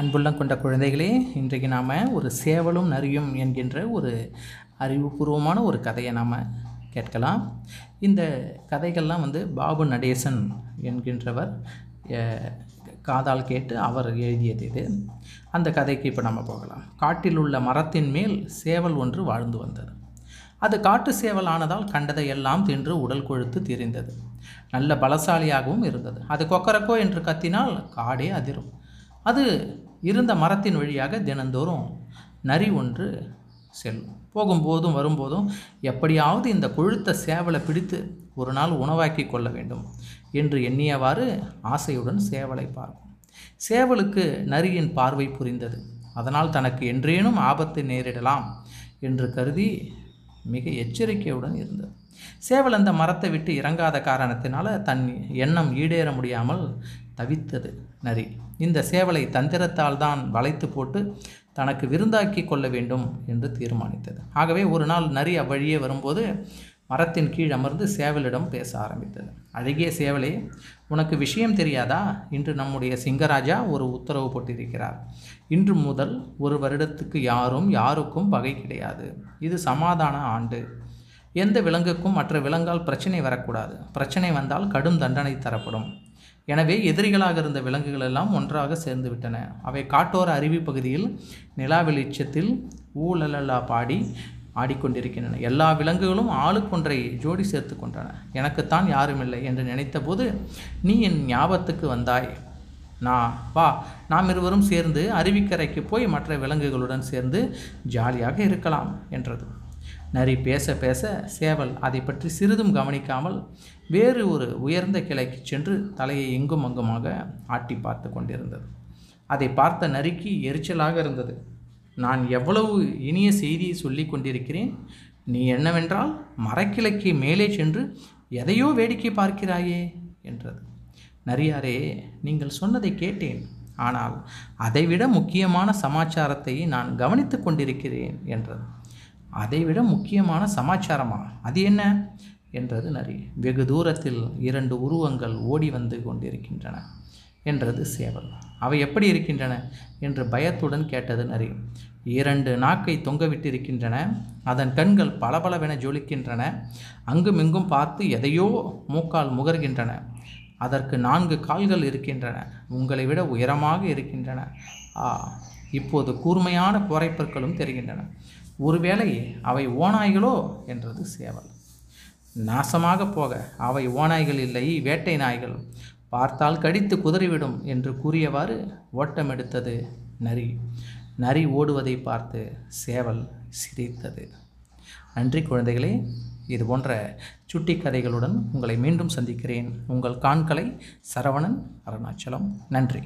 அன்புள்ளம் கொண்ட குழந்தைகளே இன்றைக்கு நாம் ஒரு சேவலும் நரியும் என்கின்ற ஒரு அறிவுபூர்வமான ஒரு கதையை நாம் கேட்கலாம். இந்த கதைகள்லாம் வந்து பாபு நடேசன் என்கின்றவர் காதால் கேட்டு அவர் எழுதியது இது. அந்த கதைக்கு இப்போ நம்ம போகலாம். காட்டில் உள்ள மரத்தின் மேல் சேவல் ஒன்று வாழ்ந்து வந்தது. அது காட்டு சேவல் ஆனதால் கண்டதை எல்லாம் தின்று உடல் கொழுத்து திரிந்தது. நல்ல பலசாலியாகவும் இருந்தது. அது கொக்கரக்கோ என்று கத்தினால் காடே அதிரும். அது இருந்த மரத்தின் வழியாக தினந்தோறும் நரி ஒன்று செல்லும். போகும்போதும் வரும்போதும் எப்படியாவது இந்த கொழுத்த சேவலை பிடித்து ஒரு நாள் உணவாக்கி கொள்ள வேண்டும் என்று எண்ணியவாறு ஆசையுடன் சேவலை பார்க்கும். சேவலுக்கு நரியின் பார்வை புரிந்தது. அதனால் தனக்கு என்றேனும் ஆபத்து நேரிடலாம் என்று கருதி மிக எச்சரிக்கையுடன் இருந்தது. சேவல் அந்த மரத்தை விட்டு இறங்காத காரணத்தினால தன் எண்ணம் ஈடேற முடியாமல் தவித்தது நரி. இந்த சேவலை தந்திரத்தால் தான் வளைத்து போட்டு தனக்கு விருந்தாக்கி கொள்ள வேண்டும் என்று தீர்மானித்தது. ஆகவே ஒரு நாள் நரி அவ்வழியே வரும்போது மரத்தின் கீழ் அமர்ந்து சேவலிடம் பேச ஆரம்பித்தது. அழகிய சேவலே உனக்கு விஷயம் தெரியாதா இன்று நம்முடைய சிங்கராஜா ஒரு உத்தரவு போட்டிருக்கிறார். இன்று முதல் ஒரு வருடத்துக்கு யாரும் யாருக்கும் பகை கிடையாது. இது சமாதான ஆண்டு. எந்த விலங்குக்கும் மற்ற விலங்கால் பிரச்சனை வரக்கூடாது. பிரச்சனை வந்தால் கடும் தண்டனை தரப்படும். எனவே எதிரிகளாக இருந்த விலங்குகள் எல்லாம் ஒன்றாக சேர்ந்து விட்டன. அவை காட்டோர அருவி பகுதியில் நிலா வெளிச்சத்தில் ஊழலலா பாடி ஆடிக்கொண்டிருக்கின்றன. எல்லா விலங்குகளும் ஆளுக்கொன்றை ஜோடி சேர்த்து கொண்டன. எனக்குத்தான் யாரும் இல்லை என்று நினைத்தபோது நீ என் ஞாபகத்துக்கு வந்தாய். நான் வா. நாம் இருவரும் சேர்ந்து அருவிக்கரைக்கு போய் மற்ற விலங்குகளுடன் சேர்ந்து ஜாலியாக இருக்கலாம் என்றது. நரி பேச பேச சேவல் அதை பற்றி சிறிதும் கவனிக்காமல் வேறு ஒரு உயர்ந்த கிளைக்கு சென்று தலையை எங்கும் அங்குமாக ஆட்டி பார்த்து கொண்டிருந்தது. அதை பார்த்த நரிக்கு எரிச்சலாக இருந்தது. நான் எவ்வளவு இனிய செய்தியை சொல்லி கொண்டிருக்கிறேன்? நீ என்னவென்றால் மரக்கிளைக்கு மேலே சென்று எதையோ வேடிக்கை பார்க்கிறாயே என்றது. நரியாரே நீங்கள் சொன்னதை கேட்டேன். ஆனால் அதைவிட முக்கியமான சமாச்சாரத்தை நான் கவனித்து கொண்டிருக்கிறேன் என்றது. அதைவிட முக்கியமான சமாச்சாரமா? அது என்ன? என்றது நரி. வெகு தூரத்தில் இரண்டு உருவங்கள் ஓடி வந்து கொண்டிருக்கின்றன என்றது சேவல். அவை எப்படி இருக்கின்றன? என்று பயத்துடன் கேட்டது நரி. இரண்டு நாக்கை தொங்கவிட்டிருக்கின்றன. அதன் கண்கள் பளபளவென ஜொலிக்கின்றன. அங்குமிங்கும் பார்த்து எதையோ மூக்கால் முகர்கின்றன. அதற்கு நான்கு கால்கள் இருக்கின்றன. உங்களை விட உயரமாக இருக்கின்றன. ஆ இப்போது கூர்மையான குறைப்பற்களும் தெரிகின்றன. ஒருவேளை அவை ஓநாய்களோ? என்றது சேவல். நாசமாக போக அவை ஓநாய்கள் இல்லை வேட்டை நாய்கள். பார்த்தால் கடித்து குதறிவிடும் என்று கூறியவாறு ஓட்டம் எடுத்தது நரி. நரி ஓடுவதை பார்த்து சேவல் சிரித்தது. நன்றி குழந்தைகளே இது போன்ற சுட்டி கதைகளுடன் உங்களை மீண்டும் சந்திக்கிறேன். உங்கள் காண்களை சரவணன் அருணாச்சலம். நன்றி.